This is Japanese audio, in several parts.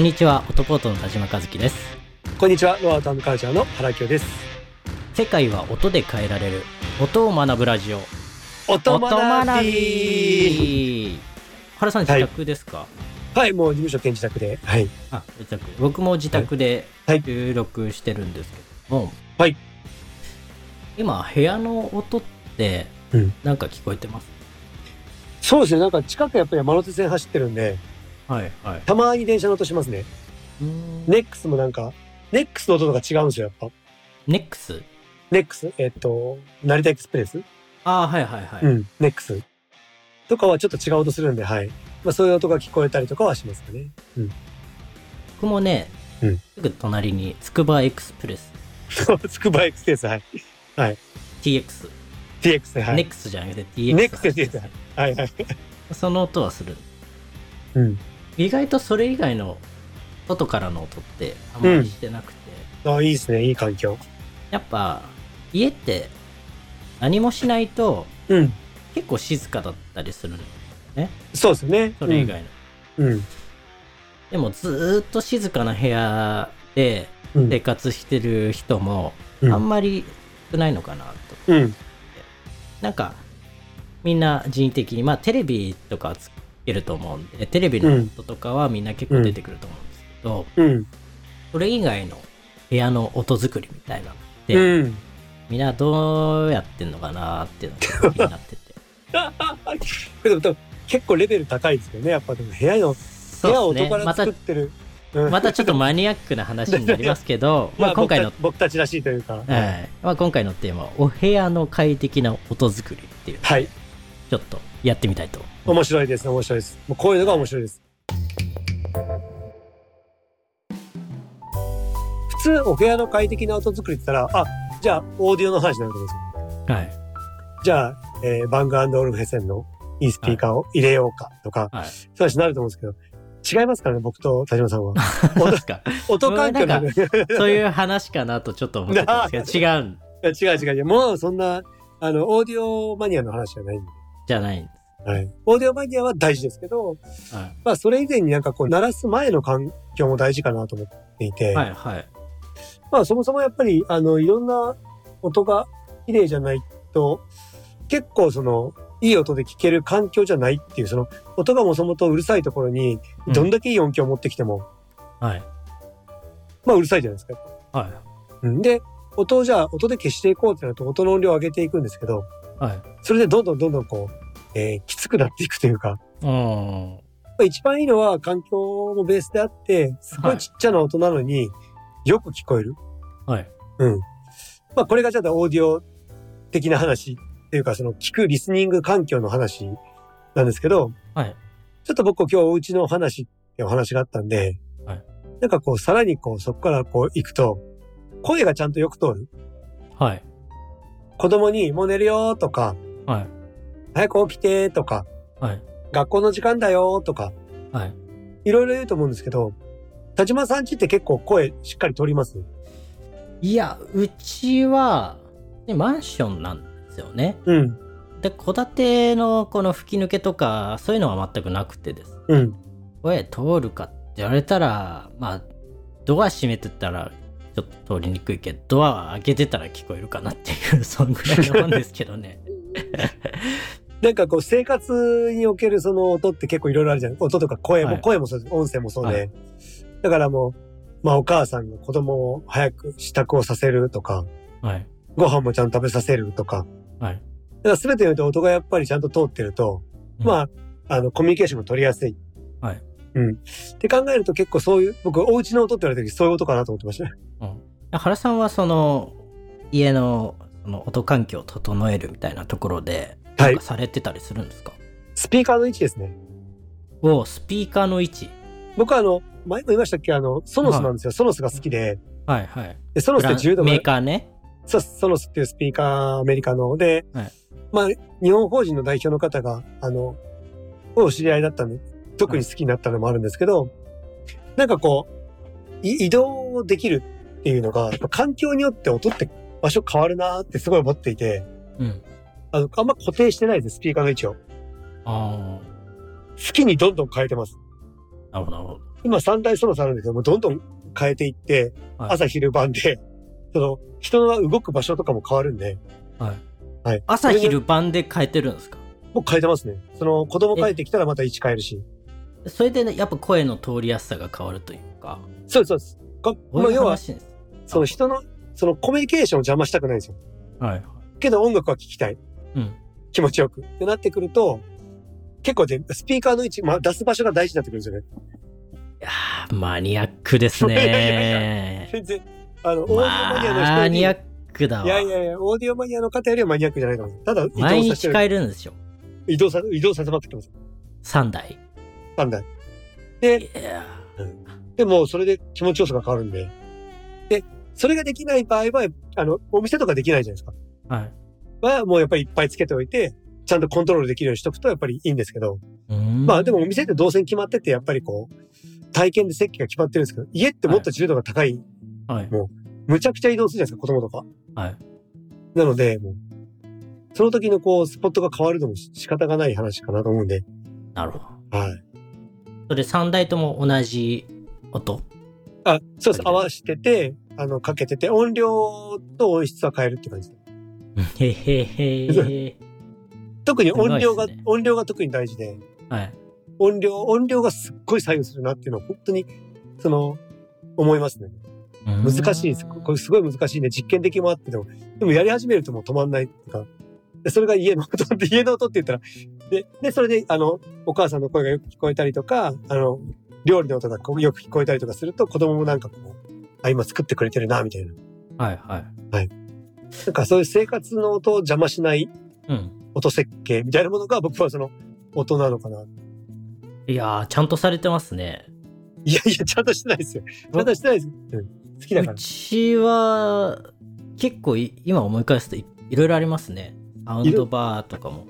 こんにちは、オトポートの田島和樹です。こんにちは、ロアートカルチャーの原清です。世界は音で変えられる。音を学ぶラジオ。音音学び原さん、自宅ですか、はい、もう事務所兼自宅で。はい。あ、自宅。僕も自宅ではい収録してるんですけども、はい。今、部屋の音ってうん、なんか聞こえてます、そうですね、なんか近くやっぱり山手線走ってるんで、はい、はい。たまに電車の音しますね。 N'EX もなんか、 N'EX の音とか違うんですよ、やっぱ。 N'EX？N'EX、えっと、成田エクスプレス、ああ、はい、はい、はい。うん、 N'EX。とかはちょっと違う音するんで、はい。まあそういう音が聞こえたりとかはしますかね。僕もね、うんすぐ隣に、つくばエクスプレス、つくばエクスプレス、はい。TX、TX で、はい。ネックスじゃなくて TX。ネックスで TX はいはい。その音はする。うん。意外とそれ以外の外からの音ってあんまりしてなくて、あいいですね、いい環境。やっぱ家って何もしないとうん。結構静かだったりするのそうですよね。それ以外の、うん。でもずーっと静かな部屋でうん。生活してる人もうんあんまり少ないのかなと、うん。なんかみんな人為的にまあテレビとかつけると思うんでテレビの音とかはみんな結構出てくると思うんですけど、うん。それ以外の部屋の音作りみたいなのって、うん。みんなどうやってんのかなっていうのが気になってて。結構レベル高いですよね。やっぱでも部屋の、部屋を。音からまた作、ってる。うんまたちょっとマニアックな話になりますけど、ま まああ今回の、僕た僕たちらしいというか。はい。まあ今回のテーマは、お部屋の快適な音作りっていう、はい。ちょっとやってみたいと。面白いです。面白いです。もうこういうのが面白いです。普通、お部屋の快適な音作りって言ったら、あ、じゃあ、オーディオの話になると思うんですよ。はい。じゃあ、えーバングオルフェセンのいいスピーカーを入れようかとか、はい。そういう話になると思うんですけど、違いますからね、僕と田島さんは。そうですか。音環境なのんそういう話かなとちょっと思ってたんですけど、違う違う違う違う。もうそんな、あの、オーディオマニアの話じゃないんで。じゃないんではい。オーディオマニアは大事ですけど、す。はい。まあそれ以前になんかこう、鳴らす前の環境も大事かなと思っていて、はい、はい。まあそもそもやっぱり、あの、いろんな音が綺麗じゃないと、結構その、いい音で聞ける環境じゃないっていう、その、音がもともとうるさいところに、うんどんだけいい音響を持ってきても、はい。まあうるさいじゃないですか。はい。うん、で、音をじゃあ、音で消していこうってなると、音の音量を上げていくんですけど、はい。それでどんどんどんどんこう、えーきつくなっていくというか、うん。まあ一番いいのは環境のベースであって、すごいちっちゃな音なのによく聞こえる。はい。うん。まあこれがちょっとオーディオ的な話っていうか、その聞くリスニング環境の話なんですけど、はい。ちょっと僕今日お家の話ってお話があったんで、はいなんかこうさらにこうそこからこう行くと、声がちゃんとよく通る。はい。子供にもう寝るよとか、はい。早く起きてとか、はい。学校の時間だよとか、はい。いろいろ言うと思うんですけど、田島さんちって結構声しっかり通ります？いや、うちは、ね、マンションなんですよね。うん。で、戸建てのこの吹き抜けとか、そういうのは全くなくてです。うん。声通るかって言われたら、まあ、ドア閉めてたら、ちょっと通りにくいけど、ドア開けてたら聞こえるかなっていう、そんぐらいのもんですけどね。なんかこう生活におけるその音って結構いろいろあるじゃん。音とか声も、はい声もそうです。音声もそうで。はだからもう、まあお母さんが子供を早く支度をさせるとか、はい。ご飯もちゃんと食べさせるとか。はい。だから全てにおいて音がやっぱりちゃんと通ってると、うんまあ、あの、コミュニケーションも取りやすい。はい。うん。って考えると結構そういう、僕、お家の音って言われた時そういう音かなと思ってましたね。うん。原さんはその、家の、その音環境を整えるみたいなところで、はいなんかされてたりするんですか、スピーカーの位置ですね。おスピーカーの位置。僕はあの、前も言いましたっけ？あの、ソノスなんですよ。ソノスが好きで。はいはい。で、ソノスって10度メーカーね。そう、ソノスっていうスピーカーアメリカので、はいまあ、日本法人の代表の方が、あの、お知り合いだったんで、特に好きになったのもあるんですけど、なんかこう、い移動できるっていうのが、環境によって音って場所変わるなーってすごい思っていて、うん。あの、あんま固定してないです、スピーカーの位置を。あ好きにどんどん変えてます。なるほど、なるほど。今3台ソノスあるんですけども、どんどん変えていって、はい朝昼晩で、その、人が動く場所とかも変わるんで、はい。はい。朝昼晩で変えてるんですか？もう変えてますね。その、子供帰ってきたらまた位置変えるし。それでね、やっぱ声の通りやすさが変わるというか、そうです、そうです。かどういうまあ要は、その人の、そのコミュニケーションを邪魔したくないんですよ。はい。けど音楽は聴きたい。うん。気持ちよく。ってなってくると、結構で、スピーカーの位置、まあ、出す場所が大事になってくるんですよね。いやーマニアックですね。全然、あの、オーディオマニアの人マニアックだわ。いやいやいや、オーディオマニアの方よりはマニアックじゃないかも。ただ、移毎日動させてる、変えるんですよ。移動さ、移動させまってきます。3台。なんだ。で、いやでも、それで気持ちよさが変わるんで。で、それができない場合は、あの、お店とかできないじゃないですか。ーはい。は、もうやっぱりいっぱいつけておいて、ちゃんとコントロールできるようにしとくとやっぱりいいんですけど。まあでもお店って動線決まってて、やっぱりこう、体験で席が決まってるんですけど、家ってもっと自由度が高い、はい。むちゃくちゃ移動するじゃないですか、子供とか。はい。なので、もう、その時のこう、スポットが変わるのも仕方がない話かなと思うんで、なるほど。はい。それ3台とも同じ音？あ、そうです。合わせてて、あの、かけてて、音量と音質は変えるって感じです。へへへ特に音量が、ね音量が特に大事で、はい。音量、音量がすっごい左右するなっていうのは本当に、その、思いますね。難しいです。これすごい難しいね。実験的もあってでも、でもやり始めるともう止まんないっていうか、でそれが家の音って、家の音って言ったら、で、で、それで、あの、お母さんの声がよく聞こえたりとか、あの、料理の音がよく聞こえたりとかすると、子供もなんかこう、あ、今作ってくれてるな、みたいな。はいはい。なんかそういう生活の音を邪魔しないうん。音設計みたいなものが僕はその音なのかな。いやー、ちゃんとされてますね。いやいや、ちゃんとしてないですよ。ちゃんとしてないです。うん。好きだからう。ちは、結構い今思い返すといいろいろありますね。サウンドバーとかも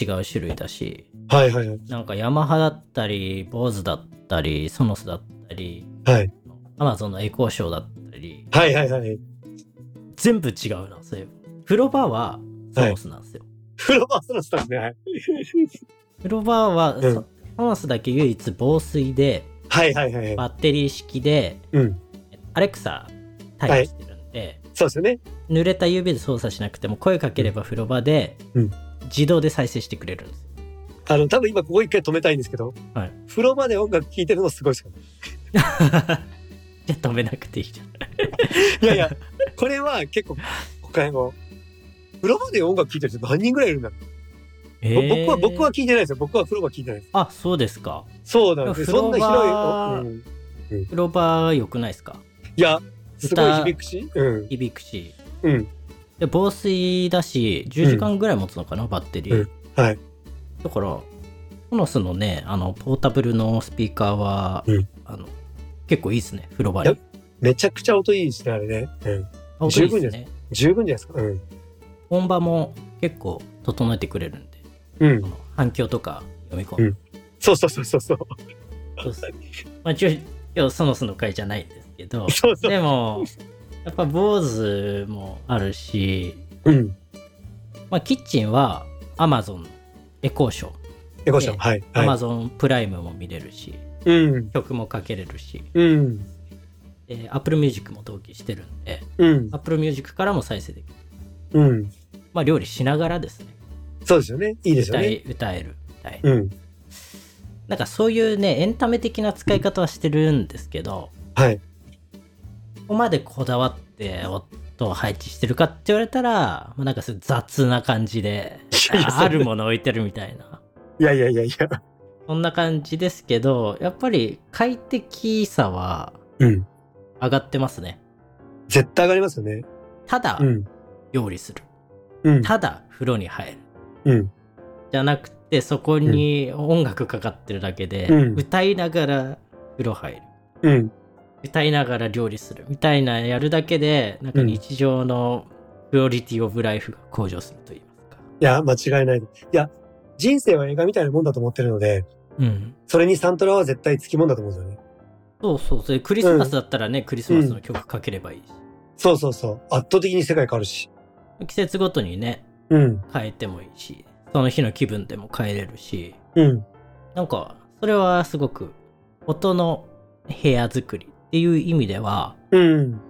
違う種類だし、はいはいはい。なんかヤマハだったり、坊主だったり、ソノスだったり、はい。アマゾンのエコーショーだったり、はいはいはい。全部違うな、そういえば。風呂場はソノスなんですよ。風呂場そのスタですね。はい。風呂場は、うんそソノスだけ唯一防水で、はいはいはいはい。バッテリー式で、うん。アレクサ対応してるんで、そうですよね。濡れた指で操作しなくても声かければ風呂場でうん自動で再生してくれるんですよ。あの、多分今ここ一回止めたいんですけど、はい風呂場で音楽聴いてるのすごいですから。じゃあ止めなくていいじゃん。いやいや、これは結構、他にも、風呂場で音楽聴いてる人何人ぐらいいるんだろう、えぼ僕は、僕は聞いてないですよ。僕は風呂場聞いてないです。あ、そうですか。そうなんですよ。風呂そんな場広い、うん。風呂場良くないですか？いや、すごい歌響くし、うん。響くし。うん。で、防水だし、10時間ぐらい持つのかな、バッテリー。うんはい。だから、ソノスのね、あの、ポータブルのスピーカーは、うんあの、結構いいですね、風呂場に。めちゃくちゃ音いいですね、あれね。うん。あ十分です音いいね。十分じゃないですか。うん。本場も結構整えてくれるんで、うんそ。の反響とか読み込む。うんそうそうそうそうそう。そうそうまあ、一応、今日ソノスの回じゃないんですけど、そうそう。でも、やっぱ坊主もあるし、うん。まあ、キッチンは Amazon エコーショー、エコーション。ねはい。はい。Amazon プライムも見れるし、うん。曲もかけれるし、うん。で Apple Music も同期してるんで、うん。Apple Music からも再生できる。うん。まあ、料理しながらですね。そうですよね。いいですよね。歌え歌えるみたいな。うん。なんかそういうね、エンタメ的な使い方はしてるんですけど、はい。ここまでこだわって音を配置してるかって言われたら、まあ、なんか雑な感じで、あるもの置いてるみたいな。いやいやいやいや。そんな感じですけど、やっぱり快適さはうん。上がってますね。絶対上がりますよね。ただう、ん。料理する。うん。ただ、風呂に入る。うん。じゃなくて、そこに音楽かかってるだけで、うん歌いながら風呂入る。うん。歌いながら料理するみたいなやるだけで、なんか日常のクオリティオブライフが向上すると言いますか。いや、間違いない。いや、人生は映画みたいなもんだと思ってるので、うん。それにサントラは絶対つきもんだと思うんですよね。そうそう。それクリスマスだったらね、クリスマスの曲かければいいし。そうそうそう。圧倒的に世界変わるし。季節ごとにね、うん。変えてもいいし、その日の気分でも変えれるし、うん。なんか、それはすごく音の部屋作りっていう意味では、うん。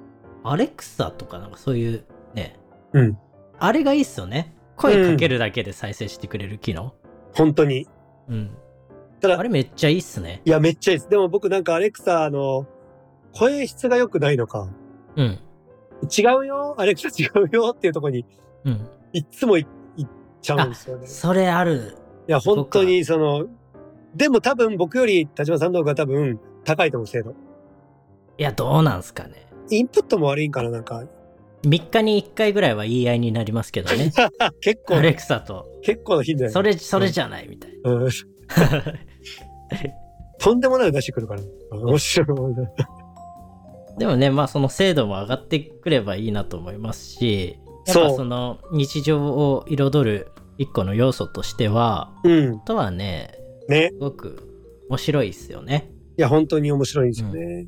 アレクサとかなんかそういうね、うん。あれがいいっすよね。声かけるだけで再生してくれる機能。本当に。うん。ただあれめっちゃいいっすね。いや、めっちゃいいです。でも僕なんかアレクサ、あの、声質が良くないのか、うん。違うよアレクサ違うよっていうところに、うん。いっつもい行っちゃうんですよね。いそれある。や、本当にその、でも多分僕より田島さんの方が多分高いと思う、精度。いや、どうなんすかね。インプットも悪いんかな、なんか。3日に1回ぐらいは言い合いになりますけどね。結構ア、レクサと。結構な頻度やねそれ、それじゃないみたいな。うん。とんでもないの出してくるから。面白い。でもね、まあその精度も上がってくればいいなと思いますし、やっぱその日常を彩る一個の要素としては、うん。あとはね、ね。すごく面白いですよね。いや、本当に面白いんですよね。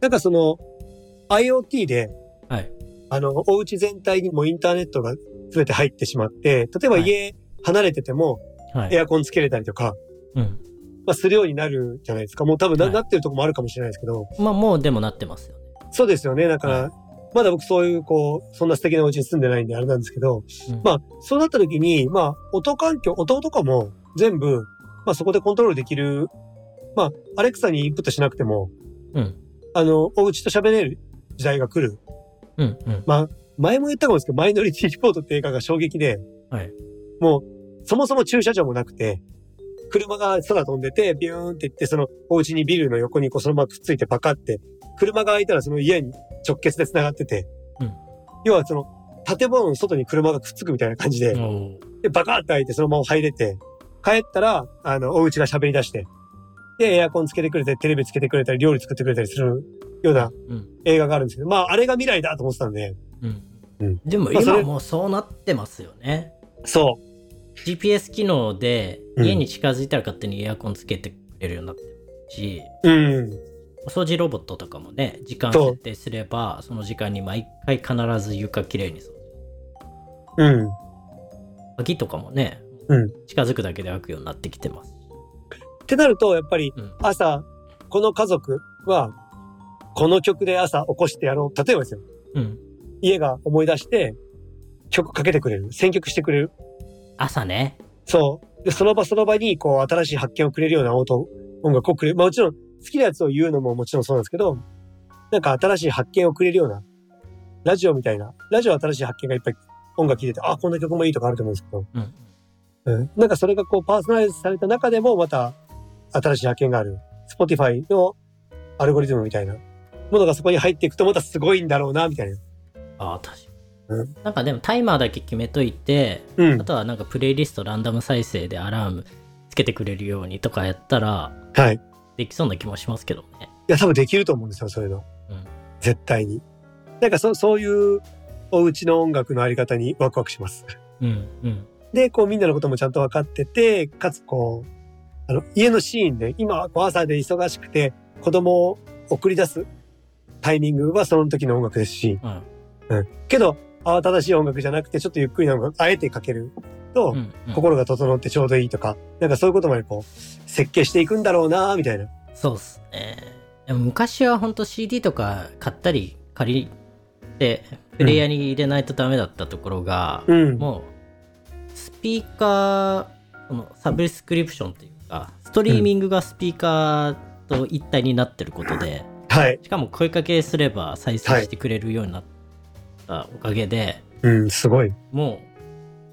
なんかその、IoT で、はい。あの、お家全体にもインターネットが全て入ってしまって、例えばはい家離れててもはい。エアコンつけれたりとか、うん。まあ、するようになるじゃないですか。もう多分な,、はいなってるとこもあるかもしれないですけど、まあもうでもなってますよね。そうですよね。だから、はまだ僕そういう、こう、そんな素敵なお家に住んでないんであれなんですけど、うんまあ、そうなった時に、まあ、音環境、音とかも全部、まあそこでコントロールできる、まあ、アレクサにインプットしなくても、うん。あの、お家と喋れる時代が来る。うん。うん。まあ、前も言ったかもですけど、マイノリティリポートって映画が衝撃で、はい。もう、そもそも駐車場もなくて、車が空飛んでて、ビューンって行って、そのお家にビルの横にこうそのままくっついてパカって、車が開いたらその家に直結で繋がってて、うん要はその建物の外に車がくっつくみたいな感じで、で、バカって開いてそのまま入れて、帰ったら、あの、お家が喋り出して、で、エアコンつけてくれて、テレビつけてくれたり、料理作ってくれたりするようなうん。映画があるんですけど、まあ、あれが未来だと思ってたんで、うん。うんでも今もうそうなってますよね。そ GPS 機能でうん家に近づいたら勝手にエアコンつけてくれるようになってるし、う。うん。お掃除ロボットとかもね、時間設定すれば、その時間に毎回必ず床きれいに掃除。うん。鍵とかもね、うん近づくだけで開くようになってきてます。ってなると、やっぱりうん朝、この家族は、この曲で朝起こしてやろう。例えばですよ。うん。家が思い出して、曲かけてくれる。選曲してくれる。朝ね。そう。で、その場その場に、こう、新しい発見をくれるような音、音楽をくれる。まあもちろん、好きなやつを言うのももちろんそうなんですけど、なんか新しい発見をくれるような、ラジオみたいな、ラジオは新しい発見がいっぱい音楽聴いてて、あ、こんな曲もいいとかあると思うんですけど、うん。うん。なんかそれがこう、パーソナライズされた中でも、また、新しい発見がある。Spotify のアルゴリズムみたいなものがそこに入っていくと、またすごいんだろうな、みたいな。ああ、確かなんかでもタイマーだけ決めといて、うんあ。とはなんかプレイリストランダム再生でアラームつけてくれるようにとかやったら、はい。いできそうな気もしますけどね。や、多分できると思うんですよ、そういうの。うん。絶対に。なんかそ、そういうお家の音楽のあり方にワクワクします。うん。うん。で、こうみんなのこともちゃんと分かってて、かつこう、あの、家のシーンで、今はこう朝で忙しくて、子供を送り出すタイミングはその時の音楽ですし、うん。けど、慌ただしい音楽じゃなくて、ちょっとゆっくりな音楽、あえてかけると、うん。うん心が整ってちょうどいいとか、なんかそういうことまでこう、設計していくんだろうなみたいな。そうっすね。でも昔はほんと CD とか買ったり借りて、プレイヤーに入れないとダメだったところが、うん。もう、スピーカー、このサブスクリプションというか、ストリーミングがスピーカーと一体になってることで、はい。しかも声かけすれば再生してくれるようになったおかげで、うん、すごい。も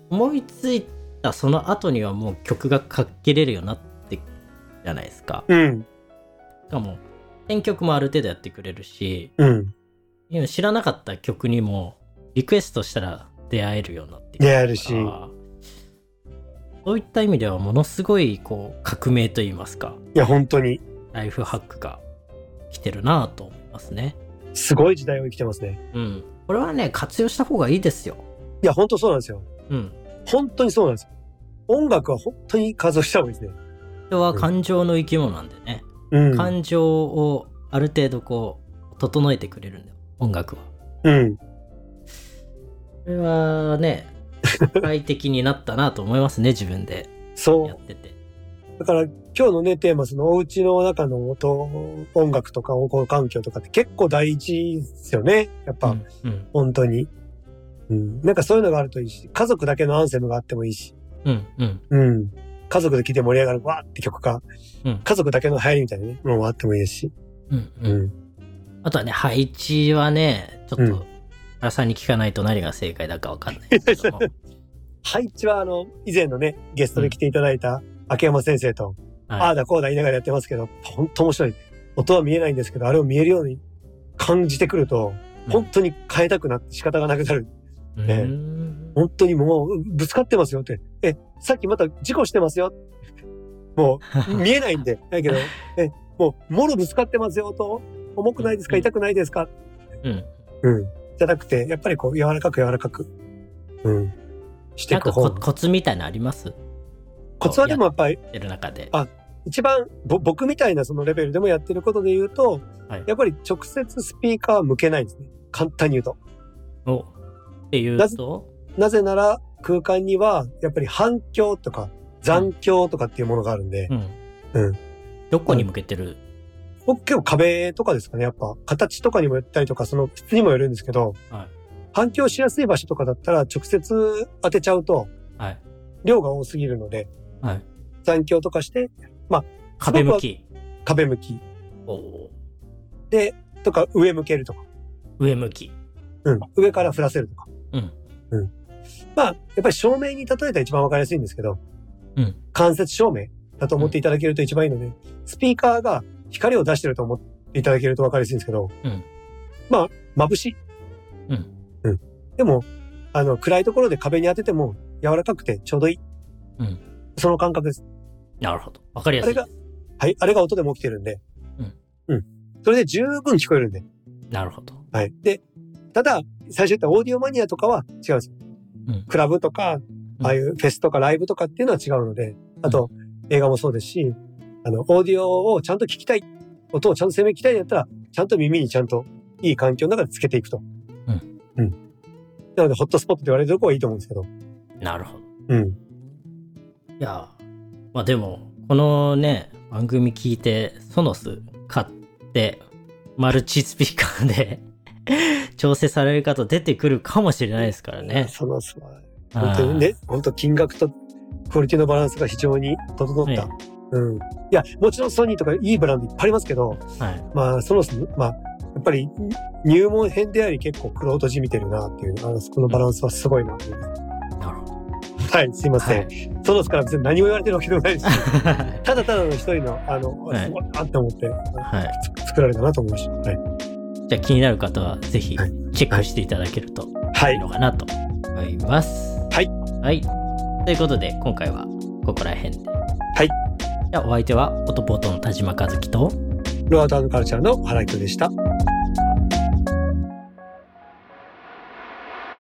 う、思いついたその後にはもう曲がかけれるようになってじゃないですか。うん。しかも、選曲もある程度やってくれるし、うん。今知らなかった曲にもリクエストしたら出会えるようになってき出会えるし。そういった意味ではものすごいこう革命といいますか、いや、本当に、ライフハックが来てるなぁと思いますね。すごい時代を生きてますね。うん。これはね、活用した方がいいですよ。いや、本当そうなんですよ。うん。本当にそうなんですよ。音楽は本当に活用した方がいいですね。人は感情の生き物なんでね、うん。感情をある程度こう、整えてくれるんだよ、音楽は。うん。これはね、快適になったなと思いますね、自分でそうや。ってて。だから今日のね、テーマ、そのお家の中の音、音楽とか音響環境とかって結構大事ですよね。やっぱ、うん。うん。本当に。うん。なんかそういうのがあるといいし、家族だけのアンセムがあってもいいし。うん。うん。うん。家族で聴いて盛り上がるわーって曲か、うん家族だけの流行りみたいなね、ものもあってもいいですし。うん。ううん。ん。あとはね、配置はね、ちょっうんと、原さんに聞かないと何が正解だかわかんないですけども。配置はあの、以前のね、ゲストで来ていただいた秋山先生と、あはい。あだこうだ言いながらやってますけど、本当面白い。音は見えないんですけど、あれを見えるように感じてくると、本当に変えたくなって仕方がなくなる。うねん。本当にもう、ぶつかってますよって。え、さっきまた事故してますよ。もう、見えないんで。だけど、え、もう、もろぶつかってますよと、重くないですか？うん痛くないですか？うん。うん。じゃなくて、やっぱりこう、柔らかく柔らかく、うん。してないんか。コツみたいなのあります？コツはでもやっぱり、やる中で。あ一番、ぼ僕みたいなそのレベルでもやってることで言うと、はいやっぱり直接スピーカーは向けないですね。簡単に言うと。おっていうなぜと、なぜなら空間にはやっぱり反響とか残響とかっていうものがあるんで、うん。うん。どこに向けてる？僕結構壁とかですかね、やっぱ形とかにもよったりとか、その質にもよるんですけど、はい反響しやすい場所とかだったら直接当てちゃうとはい。量が多すぎるので、はい。残響とかして壁向き。壁向きおで、とか上向けるとか、上向き。うん、上から振らせるとか。うん。うん。まあ、やっぱり照明に例えたら一番わかりやすいんですけど、うん。間接照明だと思っていただけると一番いいので、スピーカーが光を出してると思っていただけるとわかりやすいんですけど、うん。まあ、眩しい。うん。うん。でも、あの、暗いところで壁に当てても柔らかくてちょうどいい。うん。その感覚です。なるほど。わかりやすい。あれが、はい、あれが音でも起きてるんで、うん。うん。それで十分聞こえるんで。なるほど。はい。で、ただ、最初言ったオーディオマニアとかは違うんですよ。うんクラブとか、ああいうフェスとかライブとかっていうのは違うので、あと、映画もそうですし、あの、オーディオをちゃんと聞きたい、音をちゃんと鮮明に聞きたいんだったら、ちゃんと耳にちゃんといい環境の中でつけていくと。うん。うん。なので、ホットスポットって言われるとこはいいと思うんですけど。なるほど。うん。いや、まあでも、このね、番組聞いて、ソノス買って、マルチスピーカーで 調整される方出てくるかもしれないですからね。その、その本当にね、本当金額とクオリティのバランスが非常に整った。ねうん。いや、もちろんソニーとかいいブランドいっぱいありますけど、はい。まあ、その、まあ、やっぱり入門編であり結構クロートじみてるなっていう、あの、そこのバランスはすごいなと思います。なるほど。はい、すいません。はソノスから別に何も言われてるわけでもないです。ただただの一人の、あの、はいすごいなって思って、はい。つ作られたなと思いました。はい。じゃあ気になる方はぜひはいチェックしていただけるとはいいいのかなと思います。はい。はい。ということで今回はここら辺で。はい。じゃあお相手はオトポートの田島和樹とロアタウンカルチャーの原井君でした。